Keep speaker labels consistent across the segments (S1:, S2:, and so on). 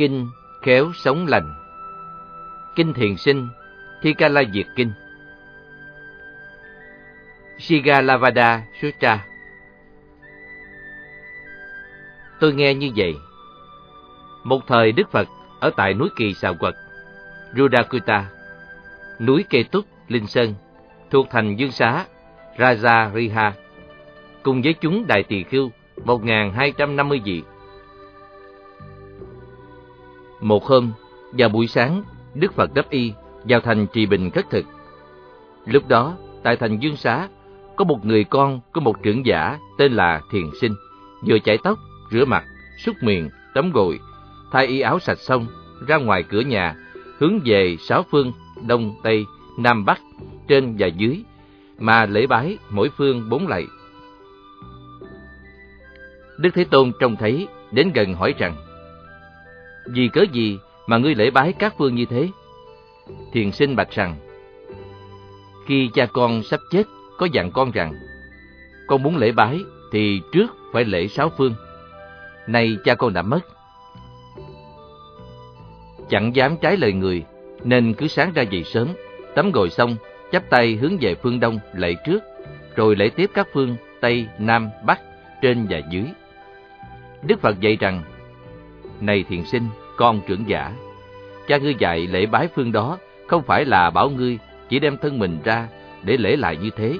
S1: Kinh Khéo Sống Lành Kinh Thiền Sinh Thi Ca La Diệt Kinh Sigalavada Sutra Tôi nghe như vậy. Một thời Đức Phật ở tại núi Kỳ Sào Quật, Rudakuta, núi Kê Túc, Linh Sơn, thuộc thành Dương Xá, Raja Riha, cùng với chúng Đại Tỳ Khưu 1.250 vị. Một hôm, vào buổi sáng, Đức Phật đắp y vào thành Trì Bình khất thực. Lúc đó, tại thành Dương Xá, có một người con của một trưởng giả tên là Thiền Sinh, vừa chải tóc, rửa mặt, súc miệng, tắm gội, thay y áo sạch xong, ra ngoài cửa nhà, hướng về sáu phương, đông, tây, nam, bắc, trên và dưới, mà lễ bái mỗi phương bốn lạy. Đức Thế Tôn trông thấy, đến gần hỏi rằng, vì cớ gì mà ngươi lễ bái các phương như thế? Thiền sinh bạch rằng, Khi cha con sắp chết, có dặn con rằng, Con muốn lễ bái thì trước phải lễ sáu phương. Nay cha con đã mất. Chẳng dám trái lời người, nên cứ sáng ra dậy sớm, tắm gội xong, chắp tay hướng về phương đông lễ trước, rồi lễ tiếp các phương Tây, Nam, Bắc, trên và dưới. Đức Phật dạy rằng, Này thiền sinh, con trưởng giả, cha ngươi dạy lễ bái phương đó không phải là bảo ngươi chỉ đem thân mình ra để lễ lại như thế.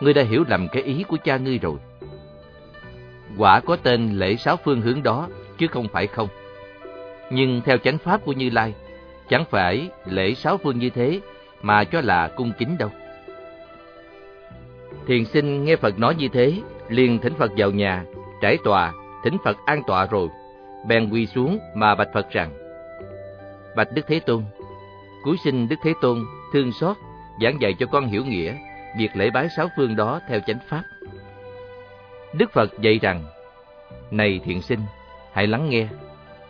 S1: Ngươi đã hiểu lầm cái ý của cha ngươi rồi. Quả có tên lễ sáu phương hướng đó, chứ không phải không. Nhưng theo chánh pháp của Như Lai, chẳng phải lễ sáu phương như thế mà cho là cung kính đâu. Thiền sinh nghe Phật nói như thế, liền thỉnh Phật vào nhà, trải tòa, thỉnh Phật an tọa rồi, bèn quỳ xuống mà bạch Phật rằng: Bạch Đức Thế Tôn, cúi xin Đức Thế Tôn thương xót giảng dạy cho con hiểu nghĩa việc lễ bái sáu phương đó theo chánh pháp. Đức Phật dạy rằng, Này thiện sinh, hãy lắng nghe,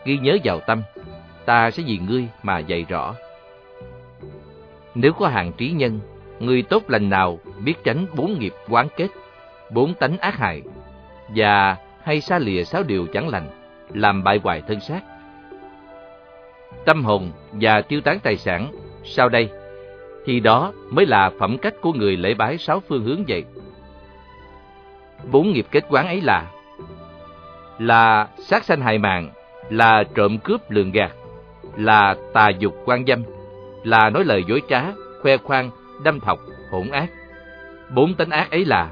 S1: ghi nhớ vào tâm, ta sẽ vì ngươi mà dạy rõ. Nếu có hàng trí nhân, người tốt lành nào biết tránh bốn nghiệp quán kết, bốn tánh ác hại, và hay xa lìa sáu điều chẳng lành, làm bại hoại thân xác. Tâm hồn và tiêu tán tài sản, sau đây, thì đó mới là phẩm cách của người lễ bái sáu phương hướng vậy. Bốn nghiệp kết quán ấy là là sát sanh hại mạng, là trộm cướp lường gạt, là tà dục quan dâm, là nói lời dối trá, khoe khoang, đâm thọc, hỗn ác. Bốn tánh ác ấy là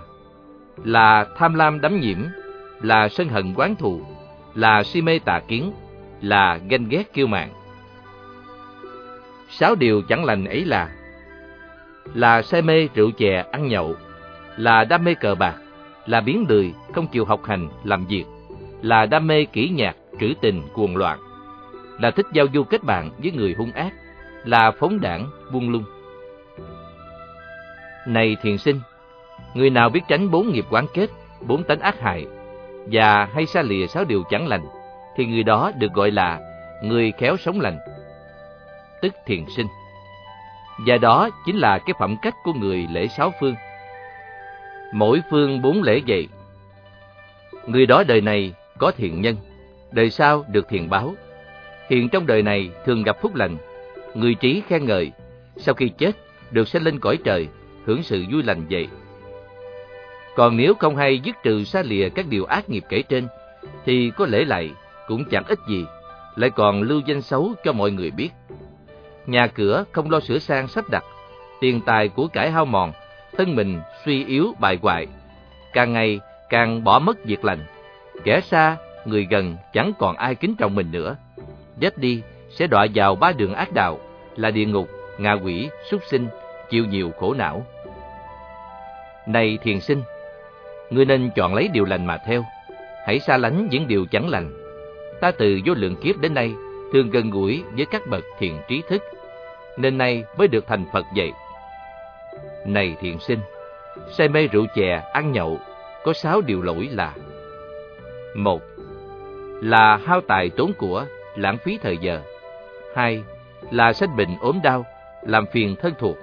S1: là tham lam đắm nhiễm, là sân hận quán thù, là si mê tà kiến, là ganh ghét kiêu mạn. Sáu điều chẳng lành ấy là là say mê rượu chè ăn nhậu, là đam mê cờ bạc, là biến lười, không chịu học hành, làm việc, là đam mê kỹ nhạc, trữ tình, cuồng loạn, là thích giao du kết bạn với người hung ác, là phóng đảng, buông lung. Này thiền sinh, người nào biết tránh bốn nghiệp quán kết, bốn tánh ác hại, và hay xa lìa sáu điều chẳng lành, thì người đó được gọi là người khéo sống lành, tức thiền sinh. Và đó chính là cái phẩm cách của người lễ sáu phương. Mỗi phương bốn lễ vậy. Người đó đời này có thiện nhân, đời sau được thiện báo. Hiện trong đời này thường gặp phúc lành, người trí khen ngợi, sau khi chết được sẽ lên cõi trời, hưởng sự vui lành vậy. Còn nếu không hay dứt trừ xa lìa các điều ác nghiệp kể trên, thì có lễ lại cũng chẳng ích gì, lại còn lưu danh xấu cho mọi người biết. Nhà cửa không lo sửa sang sắp đặt, tiền tài của cải hao mòn, thân mình suy yếu bại hoại, càng ngày càng bỏ mất việc lành. Kẻ xa, người gần chẳng còn ai kính trọng mình nữa. Chết đi sẽ đọa vào ba đường ác đạo là địa ngục, ngạ quỷ, súc sinh, chịu nhiều khổ não. Này thiền sinh, ngươi nên chọn lấy điều lành mà theo, hãy xa lánh những điều chẳng lành. Ta từ vô lượng kiếp đến nay thường gần gũi với các bậc thiện trí thức, nên nay mới được thành Phật vậy. Này thiện sinh, say mê rượu chè, ăn nhậu, có sáu điều lỗi là một Là hao tài tốn của, lãng phí thời giờ. hai Là sanh bệnh ốm đau, làm phiền thân thuộc.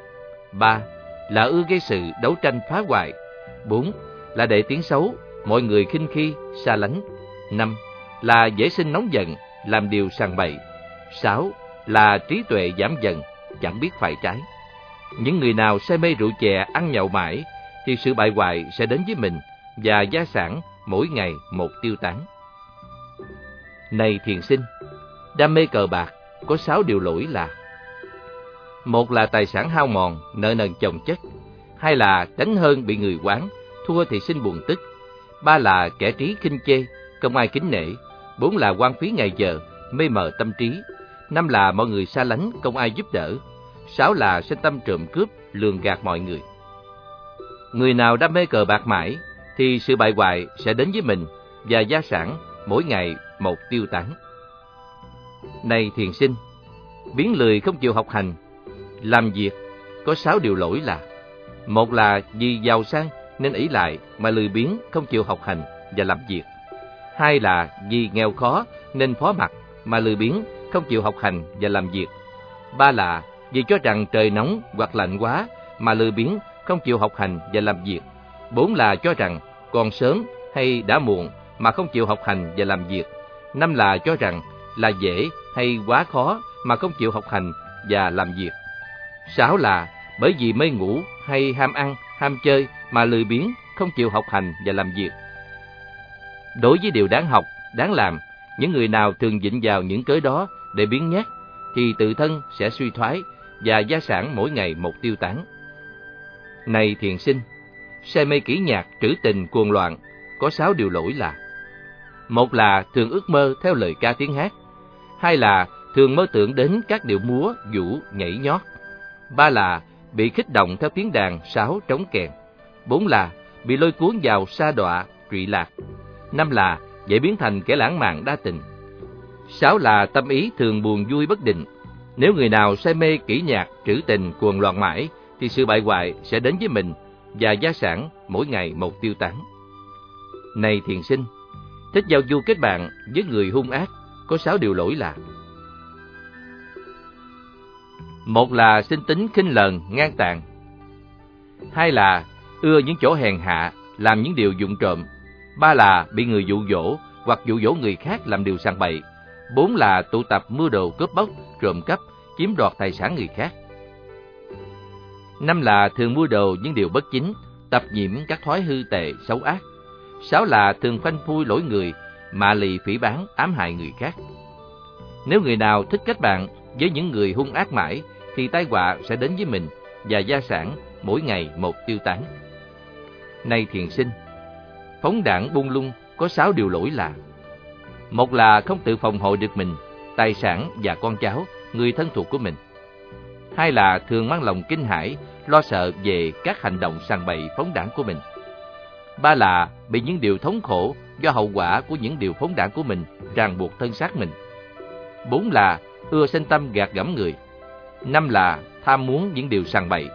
S1: ba Là ưa gây sự đấu tranh phá hoại. bốn là để tiếng xấu, mọi người khinh khi, xa lánh. năm Là dễ sinh nóng giận, làm điều sàng bậy. Sáu là trí tuệ giảm dần, chẳng biết phải trái. Những người nào say mê rượu chè ăn nhậu mãi thì sự bại hoại sẽ đến với mình và gia sản mỗi ngày một tiêu tán. Này thiền sinh, đam mê cờ bạc có sáu điều lỗi là Một là tài sản hao mòn, nợ nần chồng chất. Hai là tránh hơn bị người quán, thua thì sinh buồn tức. Ba là kẻ trí khinh chê, không ai kính nể. Bốn là quan phí ngày giờ, mê mờ tâm trí. Năm là mọi người xa lánh, không ai giúp đỡ. Sáu là sinh tâm trộm cướp, lường gạt mọi người. Người nào đam mê cờ bạc mãi, thì sự bại hoại sẽ đến với mình và gia sản mỗi ngày một tiêu tán. Này thiền sinh, biến lười không chịu học hành, làm việc có sáu điều lỗi là Một là vì giàu sang nên ỷ lại mà lười biếng không chịu học hành và làm việc. Hai là vì nghèo khó nên phó mặc mà lười biếng không chịu học hành và làm việc. Ba là vì cho rằng trời nóng hoặc lạnh quá mà lười biếng không chịu học hành và làm việc. Bốn là cho rằng còn sớm hay đã muộn mà không chịu học hành và làm việc. Năm là cho rằng là dễ hay quá khó mà không chịu học hành và làm việc. Sáu là bởi vì mê ngủ hay ham ăn, ham chơi mà lười biếng, không chịu học hành và làm việc. Đối với điều đáng học, đáng làm, những người nào thường dịnh vào những cớ đó để biến nhát, thì tự thân sẽ suy thoái và gia sản mỗi ngày một tiêu tán. Này thiền sinh, say mê kỹ nhạc, trữ tình, cuồng loạn, có sáu điều lỗi là Một là thường ước mơ theo lời ca tiếng hát, hai là thường mơ tưởng đến các điệu múa, vũ, nhảy nhót, ba là bị kích động theo tiếng đàn, sáo, trống kèn, bốn là bị lôi cuốn vào sa đọa, trụy lạc, năm là dễ biến thành kẻ lãng mạn đa tình, sáu là tâm ý thường buồn vui bất định. Nếu người nào say mê kỹ nhạc, trữ tình, cuồng loạn mãi, thì sự bại hoại sẽ đến với mình và gia sản mỗi ngày một tiêu tán. Này thiền sinh, thích giao du kết bạn với người hung ác có sáu điều lỗi là một là sinh tính khinh lờn, ngang tàn. Hai là ưa những chỗ hèn hạ, làm những điều dụng trộm. Ba là bị người dụ dỗ hoặc dụ dỗ người khác làm điều sang bậy. Bốn là tụ tập mưa đồ cướp bóc, trộm cắp, chiếm đoạt tài sản người khác. Năm là thường mua đồ những điều bất chính, tập nhiễm các thói hư tệ, xấu ác. Sáu là thường phanh phui lỗi người, mà lì phỉ bán, ám hại người khác. Nếu người nào thích kết bạn với những người hung ác mãi, thì tai họa sẽ đến với mình và gia sản mỗi ngày một tiêu tán. Này thiền sinh, phóng đảng buông lung có sáu điều lỗi là Một là không tự phòng hộ được mình, tài sản và con cháu, người thân thuộc của mình. Hai là thường mang lòng kinh hãi, lo sợ về các hành động sàng bậy phóng đảng của mình. Ba là bị những điều thống khổ do hậu quả của những điều phóng đảng của mình ràng buộc thân xác mình. Bốn là ưa sinh tâm gạt gẫm người. Năm là tham muốn những điều sằng bậy.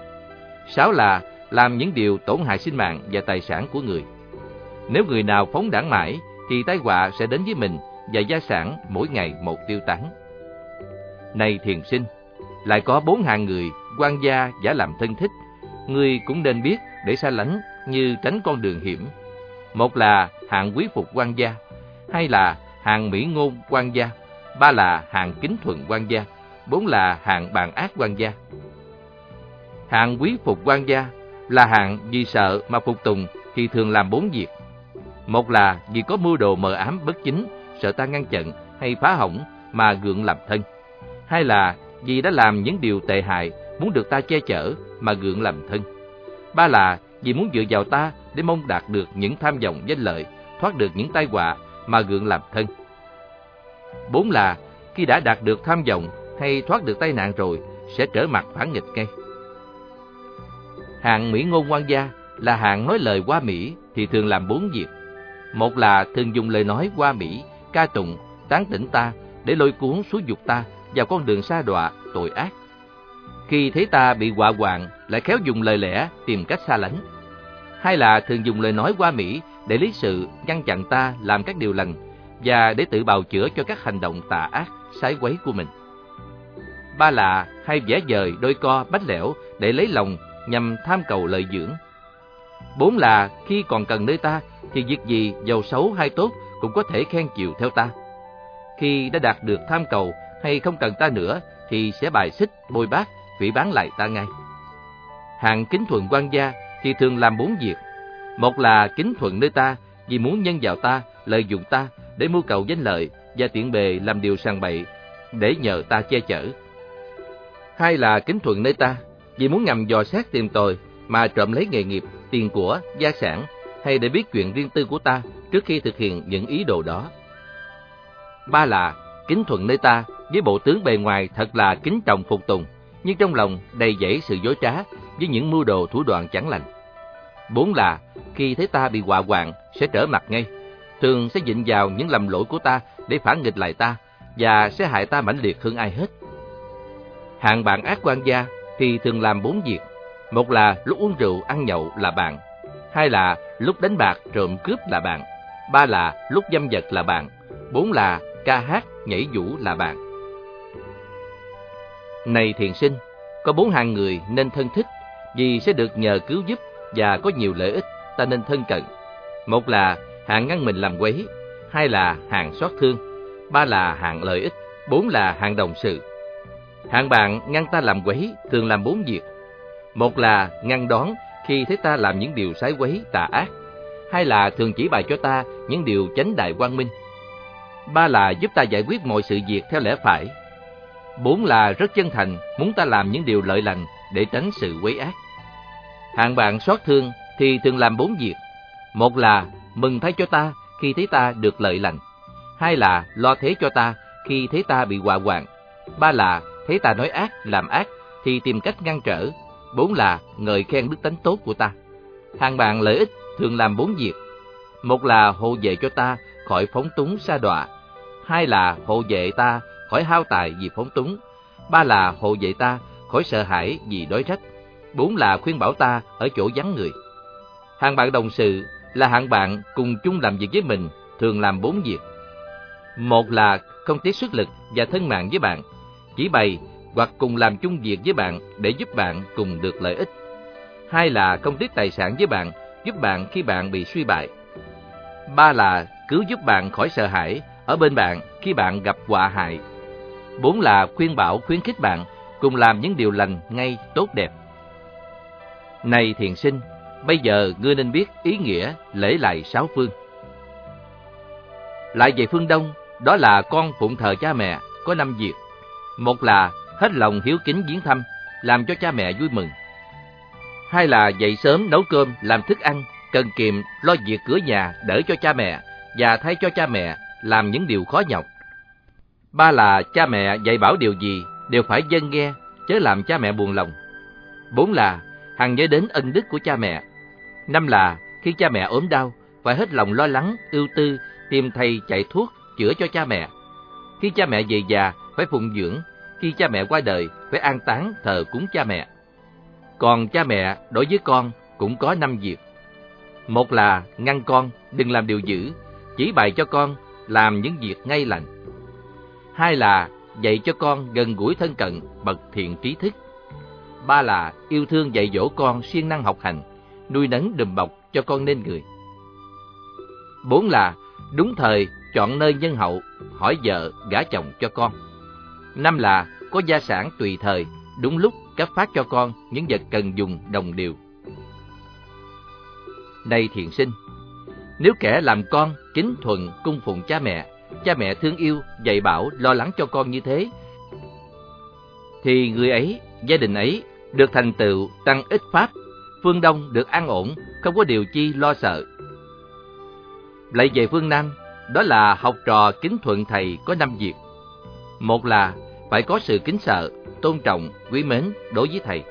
S1: Sáu là làm những điều tổn hại sinh mạng và tài sản của người. Nếu người nào phóng đảng mãi, thì tai họa sẽ đến với mình và gia sản mỗi ngày một tiêu tán. Này thiền sinh, lại có bốn hàng người quan gia giả làm thân thích, người cũng nên biết để xa lánh như tránh con đường hiểm. Một là hạng quý phục quan gia, hai là hàng mỹ ngôn quan gia, ba là hàng kính thuận quan gia, bốn là hạng bàn ác quan gia. Hạng quý phục quan gia là hạng vì sợ mà phục tùng thì thường làm bốn việc. Một là vì có mưu đồ mờ ám bất chính, sợ ta ngăn chặn hay phá hỏng mà gượng làm thân. Hai là vì đã làm những điều tệ hại, muốn được ta che chở mà gượng làm thân. Ba là vì muốn dựa vào ta để mong đạt được những tham vọng danh lợi, thoát được những tai họa mà gượng làm thân. Bốn là khi đã đạt được tham vọng hay thoát được tai nạn rồi sẽ trở mặt phản nghịch ngay. Hạng mỹ ngôn quan gia là hạng nói lời qua mỹ thì thường làm bốn việc. Một là thường dùng lời nói qua mỹ, ca tụng, tán tỉnh ta để lôi cuốn xúi dục ta vào con đường xa đọa, tội ác. Khi thấy ta bị họa hoạn, lại khéo dùng lời lẽ tìm cách xa lánh. hai là thường dùng lời nói qua mỹ để lý sự ngăn chặn ta làm các điều lành và để tự bào chữa cho các hành động tà ác, sái quấy của mình. Ba là hay vẽ dời đôi co bách lẻo để lấy lòng nhằm tham cầu lợi dưỡng. Bốn là khi còn cần nơi ta thì việc gì giàu xấu hay tốt cũng có thể khen chiều theo ta. khi đã đạt được tham cầu hay không cần ta nữa thì sẽ bài xích, bôi bác, phỉ bán lại ta ngay. Hạng kính thuận quan gia thì thường làm bốn việc. Một là kính thuận nơi ta vì muốn nhân vào ta, lợi dụng ta để mưu cầu danh lợi và tiện bề làm điều sàng bậy để nhờ ta che chở. Hai là kính thuận nơi ta vì muốn ngầm dò xét tìm tòi mà trộm lấy nghề nghiệp, tiền của, gia sản hay để biết chuyện riêng tư của ta trước khi thực hiện những ý đồ đó. Ba là kính thuận nơi ta với bộ tướng bề ngoài thật là kính trọng phục tùng, nhưng trong lòng đầy dẫy sự dối trá với những mưu đồ thủ đoạn chẳng lành. Bốn là khi thấy ta bị họa hoạn sẽ trở mặt ngay, thường sẽ dịnh vào những lầm lỗi của ta để phản nghịch lại ta và sẽ hại ta mãnh liệt hơn ai hết. Hạng bạn ác quan gia thì thường làm bốn việc. Một là lúc uống rượu ăn nhậu là bạn. Hai là lúc đánh bạc trộm cướp là bạn. Ba là lúc dâm vật là bạn. Bốn là ca hát nhảy vũ là bạn. Này thiền sinh, có bốn hạng người nên thân thích vì sẽ được nhờ cứu giúp và có nhiều lợi ích ta nên thân cận. Một là hạng ngăn mình làm quấy, hai là hạng xót thương, ba là hạng lợi ích, bốn là hạng đồng sự. Hạng bạn ngăn ta làm quấy thường làm bốn việc. Một là ngăn đón khi thấy ta làm những điều sái quấy tà ác, hai là thường chỉ bài cho ta những điều chánh đại quang minh. Ba là giúp ta giải quyết mọi sự việc theo lẽ phải. Bốn là rất chân thành muốn ta làm những điều lợi lành để tránh sự quấy ác. Hạng bạn xót thương thì thường làm bốn việc. Một là mừng thấy cho ta khi thấy ta được lợi lành. Hai là lo thế cho ta khi thấy ta bị hòa hoạn. Ba là thấy ta nói ác, làm ác thì tìm cách ngăn trở. Bốn là ngợi khen đức tánh tốt của ta. Hàng bạn lợi ích thường làm bốn việc. Một là hộ vệ cho ta khỏi phóng túng sa đọa. Hai là hộ vệ ta khỏi hao tài vì phóng túng. Ba là hộ vệ ta khỏi sợ hãi vì đói rách. Bốn là khuyên bảo ta ở chỗ vắng người. Hàng bạn đồng sự là hạng bạn cùng chung làm việc với mình, thường làm bốn việc. Một là không tiếc sức lực và thân mạng với bạn, chỉ bày hoặc cùng làm chung việc với bạn để giúp bạn cùng được lợi ích. Hai là công tiếc tài sản với bạn, giúp bạn khi bạn bị suy bại. Ba là cứu giúp bạn khỏi sợ hãi, ở bên bạn khi bạn gặp họa hại. Bốn là khuyên bảo khuyến khích bạn cùng làm những điều lành ngay tốt đẹp. Này thiền sinh, bây giờ ngươi nên biết ý nghĩa lễ lại sáu phương. Lại về phương Đông, đó là con phụng thờ cha mẹ, có năm việc. Một là hết lòng hiếu kính viếng thăm, làm cho cha mẹ vui mừng. Hai là dậy sớm nấu cơm, làm thức ăn, cần kiệm, lo việc cửa nhà, đỡ cho cha mẹ, và thay cho cha mẹ làm những điều khó nhọc. Ba là cha mẹ dạy bảo điều gì đều phải dân nghe, chớ làm cha mẹ buồn lòng. Bốn là hằng nhớ đến ân đức của cha mẹ. Năm là khi cha mẹ ốm đau, phải hết lòng lo lắng, ưu tư, tìm thầy chạy thuốc, chữa cho cha mẹ. Khi cha mẹ về già, phải phụng dưỡng. Khi cha mẹ qua đời, phải an táng thờ cúng cha mẹ. Còn cha mẹ đối với con cũng có năm việc. Một là ngăn con đừng làm điều dữ, chỉ bày cho con làm những việc ngay lành. Hai là dạy cho con gần gũi thân cận bậc thiện trí thức. Ba là yêu thương dạy dỗ con siêng năng học hành, nuôi nấng đùm bọc cho con nên người. Bốn là đúng thời chọn nơi nhân hậu, hỏi vợ, gả chồng cho con. Năm là có gia sản tùy thời, đúng lúc cấp phát cho con những vật cần dùng đồng đều. Này thiện sinh, nếu kẻ làm con kính thuận cung phụng cha mẹ, cha mẹ thương yêu, dạy bảo, lo lắng cho con như thế, thì người ấy, gia đình ấy được thành tựu tăng ít pháp, phương Đông được an ổn, không có điều chi lo sợ. Lại về phương Nam, đó là học trò kính thuận thầy có năm việc. Một là phải có sự kính sợ, tôn trọng, quý mến đối với thầy.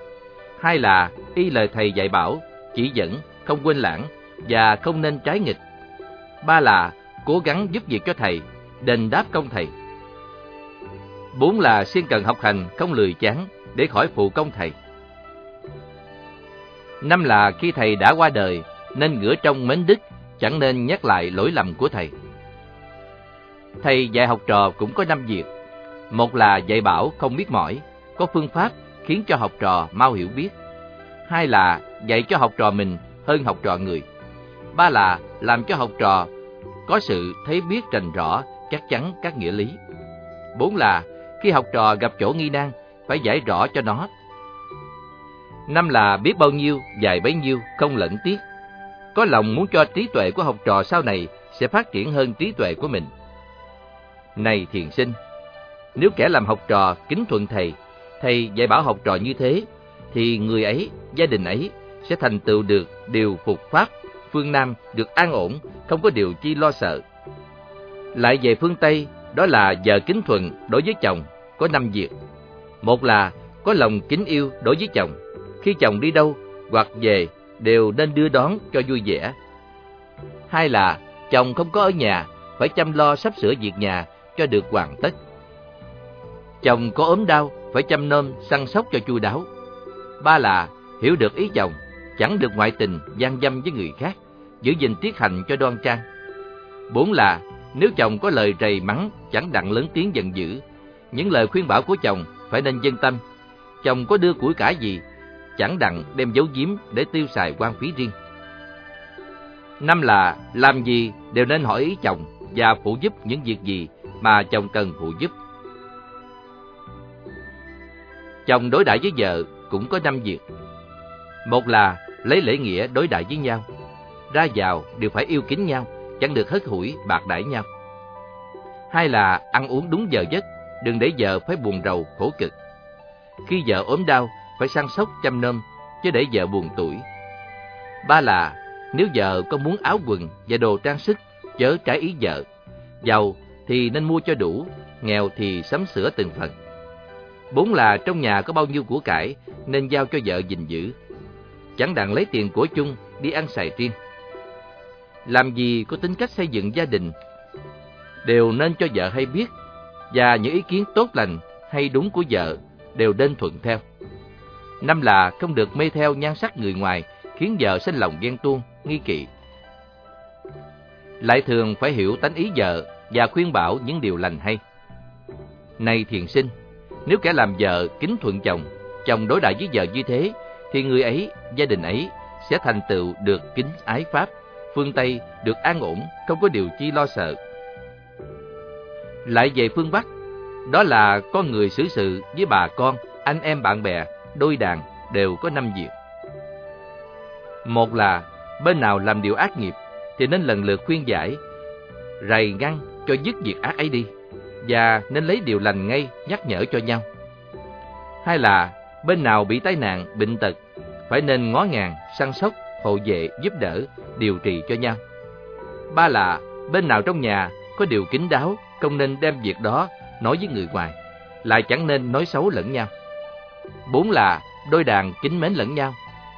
S1: Hai là y lời thầy dạy bảo, chỉ dẫn, không quên lãng và không nên trái nghịch. Ba là cố gắng giúp việc cho thầy, đền đáp công thầy. Bốn là siêng cần học hành, không lười chán để khỏi phụ công thầy. Năm là khi thầy đã qua đời, nên ngửa trong mến đức, chẳng nên nhắc lại lỗi lầm của thầy. Thầy dạy học trò cũng có năm việc. Một là dạy bảo không biết mỏi, có phương pháp khiến cho học trò mau hiểu biết. Hai là dạy cho học trò mình hơn học trò người. Ba là làm cho học trò có sự thấy biết rành rõ chắc chắn các nghĩa lý. Bốn là khi học trò gặp chỗ nghi nan, phải giải rõ cho nó. Năm là biết bao nhiêu, dài bấy nhiêu, không lẫn tiếc. Có lòng muốn cho trí tuệ của học trò sau này sẽ phát triển hơn trí tuệ của mình. Này thiền sinh, nếu kẻ làm học trò kính thuận thầy, thầy dạy bảo học trò như thế, thì người ấy, gia đình ấy sẽ thành tựu được điều phục pháp, phương Nam được an ổn, không có điều chi lo sợ. Lại về phương Tây, đó là vợ kính thuận đối với chồng, có năm việc. Một là có lòng kính yêu đối với chồng, khi chồng đi đâu hoặc về đều nên đưa đón cho vui vẻ. Hai là chồng không có ở nhà, phải chăm lo sắp sửa việc nhà cho được hoàn tất. Chồng có ốm đau, phải chăm nom, săn sóc cho chu đáo. Ba là hiểu được ý chồng, chẳng được ngoại tình, gian dâm với người khác, giữ gìn tiết hành cho đoan trang. Bốn là nếu chồng có lời rầy mắng, chẳng đặng lớn tiếng giận dữ. Những lời khuyên bảo của chồng phải nên dân tâm. Chồng có đưa củi cải gì, chẳng đặng đem giấu giếm để tiêu xài quan phí riêng. Năm là làm gì đều nên hỏi ý chồng và phụ giúp những việc gì mà chồng cần phụ giúp. Chồng đối đãi với vợ cũng có năm việc. Một là lấy lễ nghĩa đối đãi với nhau. Ra vào đều phải yêu kính nhau, chẳng được hất hủi bạc đãi nhau. Hai là ăn uống đúng giờ giấc, đừng để vợ phải buồn rầu, khổ cực. Khi vợ ốm đau, phải săn sóc chăm nom, chứ để vợ buồn tuổi. Ba là nếu vợ có muốn áo quần và đồ trang sức, chớ trái ý vợ. Giàu thì nên mua cho đủ, nghèo thì sắm sửa từng phần. Bốn là trong nhà có bao nhiêu của cải nên giao cho vợ gìn giữ. Chẳng đặng lấy tiền của chung đi ăn xài riêng. Làm gì có tính cách xây dựng gia đình đều nên cho vợ hay biết và những ý kiến tốt lành hay đúng của vợ đều nên thuận theo. Năm là không được mê theo nhan sắc người ngoài khiến vợ sinh lòng ghen tuông, nghi kỵ. Lại thường phải hiểu tánh ý vợ và khuyên bảo những điều lành hay. Này thiền sinh, nếu kẻ làm vợ kính thuận chồng, chồng đối đãi với vợ như thế, thì người ấy, gia đình ấy sẽ thành tựu được kính ái pháp, phương Tây được an ổn, không có điều chi lo sợ. Lại về phương Bắc, đó là con người xử sự với bà con, anh em bạn bè, đôi đàn đều có năm việc. Một là bên nào làm điều ác nghiệp thì nên lần lượt khuyên giải, rầy ngăn cho dứt việc ác ấy đi và nên lấy điều lành ngay nhắc nhở cho nhau. Hai là bên nào bị tai nạn, bệnh tật, phải nên ngó ngàng, săn sóc, hộ vệ, giúp đỡ, điều trị cho nhau. Ba là bên nào trong nhà có điều kín đáo, không nên đem việc đó nói với người ngoài, lại chẳng nên nói xấu lẫn nhau. Bốn là đôi đàn kính mến lẫn nhau,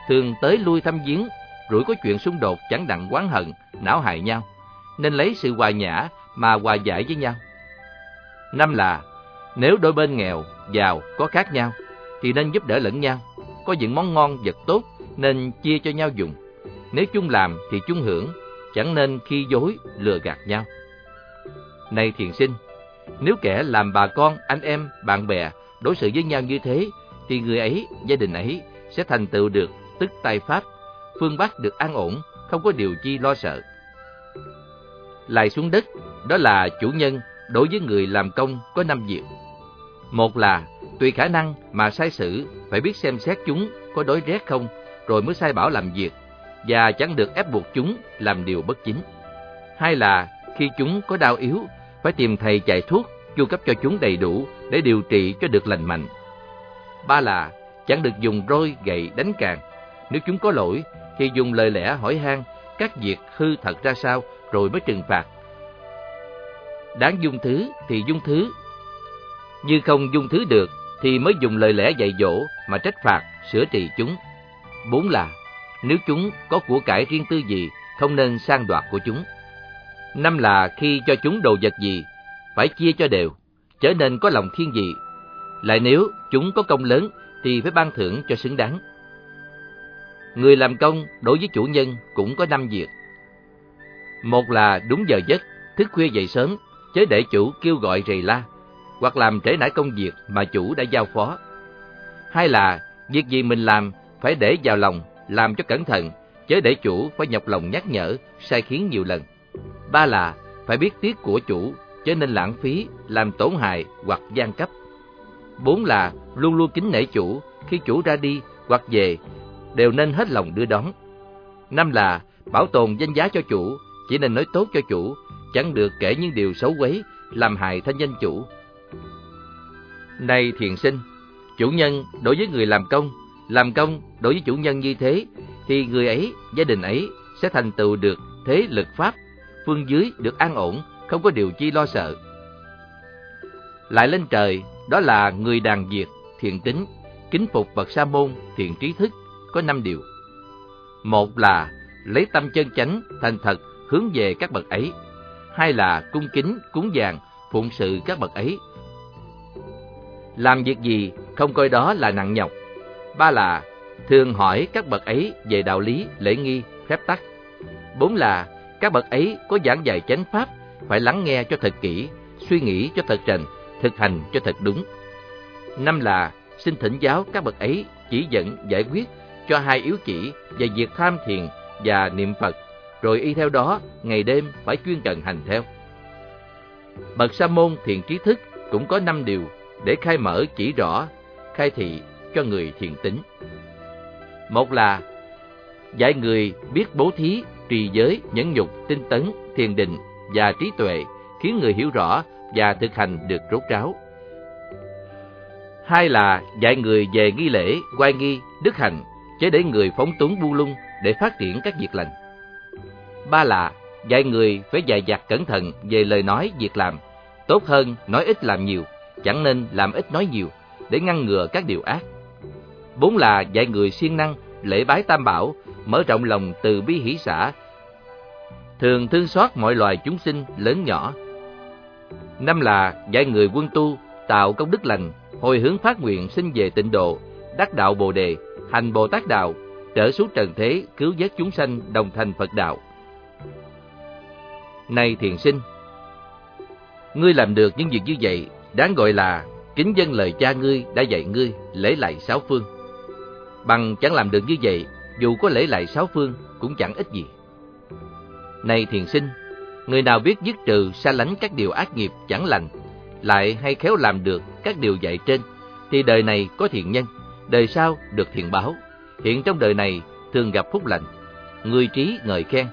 S1: thường tới lui thăm viếng, rủi có chuyện xung đột chẳng đặng oán hận, não hại nhau, nên lấy sự hòa nhã mà hòa giải với nhau. Năm là, nếu đôi bên nghèo, giàu có khác nhau, thì nên giúp đỡ lẫn nhau. Có những món ngon, vật tốt nên chia cho nhau dùng. Nếu chung làm thì chung hưởng, chẳng nên khi dối, lừa gạt nhau. Này thiền sinh, nếu kẻ làm bà con, anh em, bạn bè đối xử với nhau như thế, thì người ấy, gia đình ấy sẽ thành tựu được tức tài pháp, phương Bắc được an ổn, không có điều chi lo sợ. Lại xuống đất, đó là chủ nhân đối với người làm công có năm việc. Một là, tùy khả năng mà sai sử phải biết xem xét chúng có đối rét không, rồi mới sai bảo làm việc, và chẳng được ép buộc chúng làm điều bất chính. Hai là, khi chúng có đau yếu, phải tìm thầy chạy thuốc, chu cấp cho chúng đầy đủ để điều trị cho được lành mạnh. Ba là, chẳng được dùng roi, gậy, đánh càng. Nếu chúng có lỗi thì dùng lời lẽ hỏi han, các việc hư thật ra sao, rồi mới trừng phạt đáng dung thứ thì dung thứ. Như không dung thứ được thì mới dùng lời lẽ dạy dỗ mà trách phạt, sửa trị chúng. Bốn là, nếu chúng có của cải riêng tư gì, không nên sang đoạt của chúng. Năm là khi cho chúng đồ vật gì, phải chia cho đều, trở nên có lòng thiên vị. Lại nếu chúng có công lớn thì phải ban thưởng cho xứng đáng. Người làm công đối với chủ nhân cũng có năm việc. Một là đúng giờ giấc, thức khuya dậy sớm, chớ để chủ kêu gọi rầy la, hoặc làm trễ nải công việc mà chủ đã giao phó. Hai là, việc gì mình làm phải để vào lòng, làm cho cẩn thận, chớ để chủ phải nhọc lòng nhắc nhở, sai khiến nhiều lần. Ba là, phải biết tiếc của chủ, chớ nên lãng phí, làm tổn hại hoặc gian cấp. Bốn là luôn luôn kính nể chủ, khi chủ ra đi hoặc về, đều nên hết lòng đưa đón. Năm là bảo tồn danh giá cho chủ, chỉ nên nói tốt cho chủ, chẳng được kể những điều xấu quấy, làm hại thanh danh chủ. Này thiền sinh, chủ nhân đối với người làm công, làm công đối với chủ nhân như thế, thì người ấy, gia đình ấy sẽ thành tựu được thế lực pháp, phương dưới được an ổn, không có điều chi lo sợ. Lại lên trời, đó là người đàn diệt, thiện tính, kính phục bậc sa môn, thiện trí thức, có năm điều. Một là lấy tâm chân chánh, thành thật, hướng về các bậc ấy. Hai là cung kính, cúng dường, phụng sự các bậc ấy. Làm việc gì, không coi đó là nặng nhọc. Ba là thường hỏi các bậc ấy về đạo lý, lễ nghi, phép tắc. Bốn là các bậc ấy có giảng dạy chánh pháp, phải lắng nghe cho thật kỹ, suy nghĩ cho thật trần, thực hành cho thật đúng. Năm là xin thỉnh giáo các bậc ấy chỉ dẫn giải quyết cho hai yếu chỉ về việc tham thiền và niệm Phật, rồi y theo đó ngày đêm phải chuyên cần hành theo. Bậc sa môn thiền trí thức cũng có năm điều để khai mở chỉ rõ, khai thị cho người thiền tính. Một là dạy người biết bố thí, trì giới, nhẫn nhục, tinh tấn, thiền định và trí tuệ, khiến người hiểu rõ và thực hành được rốt ráo. Hai là dạy người về nghi lễ, quay nghi, đức hạnh, chế để người phóng túng bu lung để phát triển các việc lành. Ba là dạy người phải dạy dặt cẩn thận về lời nói, việc làm, tốt hơn nói ít làm nhiều, chẳng nên làm ít nói nhiều, để ngăn ngừa các điều ác. Bốn là dạy người siêng năng, lễ bái tam bảo, mở rộng lòng từ bi hỷ xã, thường thương xót mọi loài chúng sinh lớn nhỏ. Năm là dạy người quân tu, tạo công đức lành, hồi hướng phát nguyện sinh về tịnh độ, đắc đạo Bồ đề, hành Bồ Tát đạo, trở xuống trần thế cứu vớt chúng sanh đồng thành Phật đạo. Này thiền sinh, ngươi làm được những việc như vậy, đáng gọi là kính dân lời cha ngươi đã dạy ngươi lễ lại sáu phương. Bằng chẳng làm được như vậy, dù có lễ lại sáu phương cũng chẳng ích gì. Này thiền sinh, người nào biết dứt trừ xa lánh các điều ác nghiệp chẳng lành, lại hay khéo làm được các điều dạy trên, thì đời này có thiện nhân, đời sau được thiện báo. Hiện trong đời này thường gặp phúc lành, người trí ngợi khen.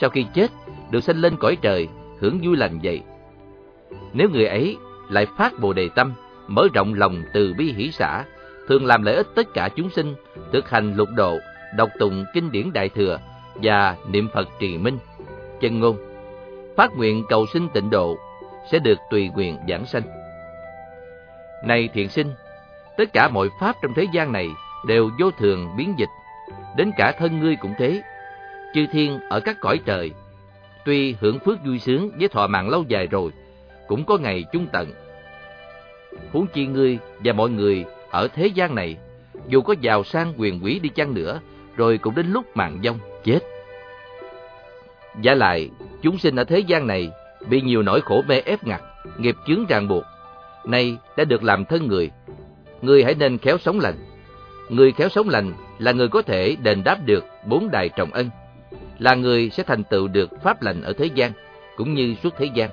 S1: Sau khi chết, được sanh lên cõi trời, hưởng vui lành vậy. Nếu người ấy lại phát bồ đề tâm, mở rộng lòng từ bi hỷ xã, thường làm lợi ích tất cả chúng sinh, thực hành lục độ, đọc tụng kinh điển đại thừa và niệm Phật trì minh, chân ngôn. Phát nguyện cầu sinh tịnh độ sẽ được tùy quyền giảng sanh. Này thiện sinh, tất cả mọi pháp trong thế gian này đều vô thường biến dịch, đến cả thân ngươi cũng thế. Chư thiên ở các cõi trời, tuy hưởng phước vui sướng với thọ mạng lâu dài rồi, cũng có ngày chung tận. Huống chi ngươi và mọi người ở thế gian này, dù có giàu sang quyền quý đi chăng nữa, rồi cũng đến lúc mạng vong chết. Giả lại, chúng sinh ở thế gian này bị nhiều nỗi khổ mê ép ngặt, nghiệp chướng ràng buộc, nay đã được làm thân người. Người hãy nên khéo sống lành. Người khéo sống lành là người có thể đền đáp được bốn đài trọng ân, là người sẽ thành tựu được pháp lành ở thế gian, cũng như suốt thế gian.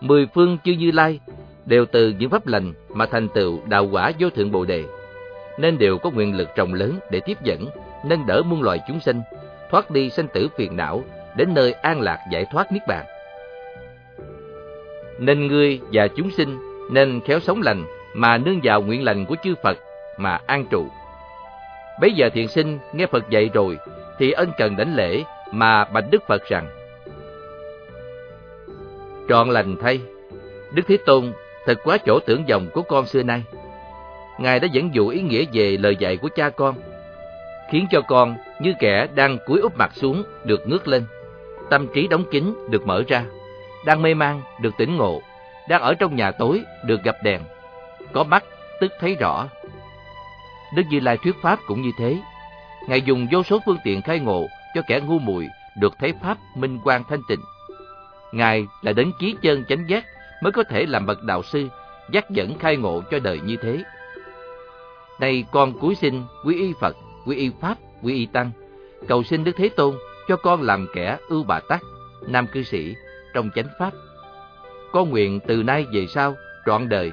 S1: Mười phương chư Như Lai đều từ những pháp lành mà thành tựu đạo quả vô thượng Bồ đề, nên đều có nguyện lực rộng lớn để tiếp dẫn, nâng đỡ muôn loài chúng sinh, thoát đi sanh tử phiền não, đến nơi an lạc giải thoát niết bàn. Nên ngươi và chúng sinh nên khéo sống lành mà nương vào nguyện lành của chư Phật mà an trụ. Bây giờ thiện sinh nghe Phật dạy rồi thì ân cần đánh lễ mà bạch Đức Phật rằng Trọn lành thay, Đức Thế Tôn thật quá chỗ tưởng dòng của con xưa nay. Ngài đã dẫn dụ ý nghĩa về lời dạy của cha con, khiến cho con như kẻ đang cúi úp mặt xuống được ngước lên, tâm trí đóng kín được mở ra, đang mê man được tỉnh ngộ, đang ở trong nhà tối được gặp đèn, có mắt tức thấy rõ. Đức Như Lai thuyết pháp cũng như thế. Ngài dùng vô số phương tiện khai ngộ cho kẻ ngu muội được thấy pháp minh quang thanh tịnh. Ngài là đến trí chân chánh giác mới có thể làm bậc đạo sư, dắt dẫn khai ngộ cho đời như thế. Nay con cúi xin quy y Phật, quy y Pháp, quy y Tăng, cầu xin Đức Thế Tôn cho con làm kẻ ưu bà tắc, nam cư sĩ trong chánh Pháp. Con nguyện từ nay về sau, trọn đời.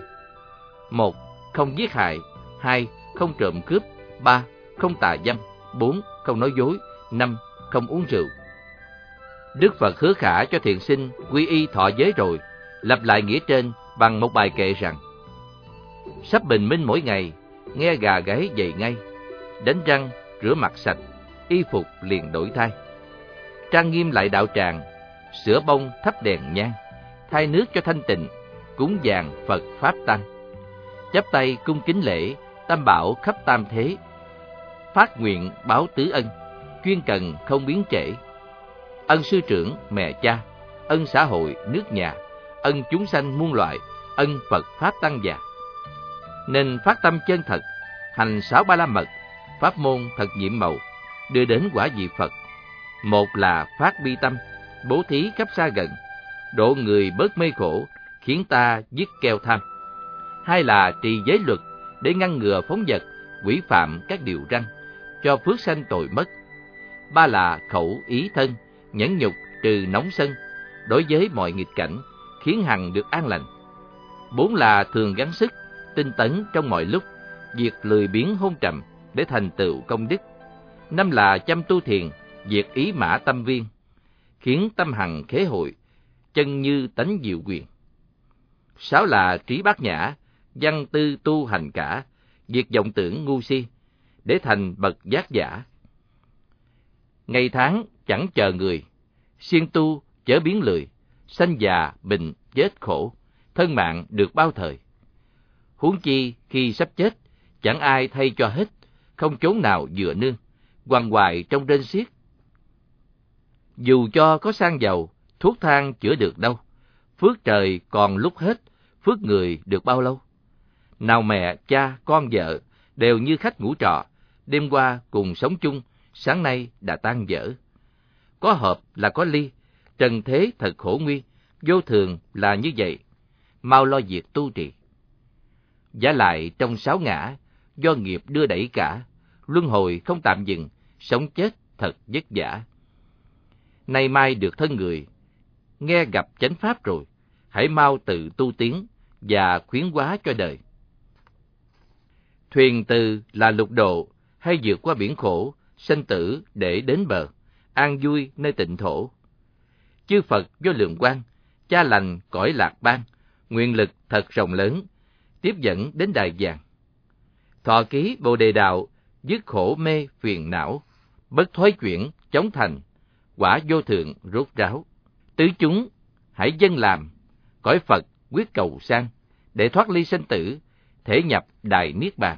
S1: một Không giết hại. hai Không trộm cướp. ba Không tà dâm bốn Không nói dối. năm Không uống rượu. Đức Phật hứa khả cho thiện sinh quy y thọ giới rồi, lập lại nghĩa trên bằng một bài kệ rằng Sắp bình minh mỗi ngày, nghe gà gáy dậy ngay, đánh răng, rửa mặt sạch, y phục liền đổi thay. Trang nghiêm lại đạo tràng, sửa bông thắp đèn nhang, thay nước cho thanh tịnh, cúng dường Phật Pháp Tăng. Chắp tay cung kính lễ, tam bảo khắp tam thế, phát nguyện báo tứ ân, chuyên cần không biến trễ. Ân sư trưởng, mẹ cha, ân xã hội, nước nhà, ân chúng sanh muôn loại, ân Phật Pháp Tăng già. Nên phát tâm chân thật, hành sáu ba la mật, pháp môn thật nhiệm màu, đưa đến quả vị Phật. Một là phát bi tâm, bố thí khắp xa gần, độ người bớt mê khổ, khiến ta dứt keo tham. Hai là trì giới luật để ngăn ngừa phóng vật, quỷ phạm các điều răn, cho phước sanh tội mất. Ba là khẩu ý thân, nhẫn nhục trừ nóng sân, đối với mọi nghịch cảnh, khiến hằng được an lành. Bốn là thường gắng sức, tinh tấn trong mọi lúc, việc lười biếng hôn trầm để thành tựu công đức. Năm là chăm tu thiền, diệt ý mã tâm viên, khiến tâm hằng khế hội, chân như tánh diệu quyền. Sáu là trí bát nhã, văn tư tu hành cả, diệt vọng tưởng ngu si, để thành bậc giác giả. Ngày tháng chẳng chờ người, siêng tu chớ biến lười, sanh già bệnh chết khổ, thân mạng được bao thời. Huống chi khi sắp chết, chẳng ai thay cho hết, không chốn nào dựa nương, quằn hoài trong rên xiết. Dù cho có sang giàu, thuốc thang chữa được đâu, phước trời còn lúc hết, phước người được bao lâu. Nào mẹ, cha, con vợ đều như khách ngủ trọ, đêm qua cùng sống chung, sáng nay đã tan dở. Có hợp là có ly, trần thế thật khổ nguy, vô thường là như vậy, mau lo việc tu trì. Giả lại trong sáu ngã, do nghiệp đưa đẩy cả, luân hồi không tạm dừng, sống chết thật vất vả. Nay mai được thân người, nghe gặp chánh pháp rồi, hãy mau tự tu tiến và khuyến hóa cho đời. Thuyền từ là lục độ, hay vượt qua biển khổ, sinh tử để đến bờ, an vui nơi tịnh thổ. Chư Phật do lượng quan, cha lành cõi lạc ban, nguyện lực thật rộng lớn, tiếp dẫn đến đài vàng. Thọ ký Bồ Đề Đạo, dứt khổ mê phiền não, bất thối chuyển, chống thành, quả vô thượng rốt ráo. Tứ chúng, hãy dân làm, cõi Phật quyết cầu sang, để thoát ly sinh tử, thể nhập đại niết bàn.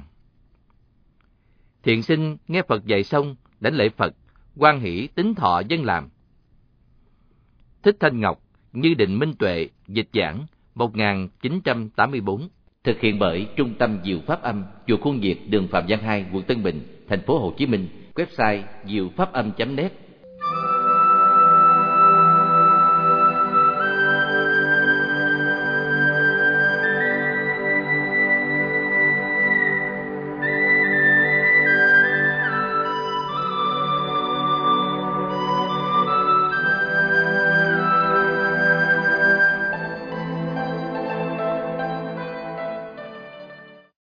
S1: Thiện sinh nghe Phật dạy xong, đánh lễ Phật, quan hỷ tính thọ dân làm. Thích Thanh Ngọc, Như Định Minh Tuệ, dịch giảng 1984 Thực hiện bởi Trung tâm Diệu Pháp Âm, chùa Khuôn Việt, đường Phạm Văn Hai, quận Tân Bình, thành phố Hồ Chí Minh, website diệu pháp âm.net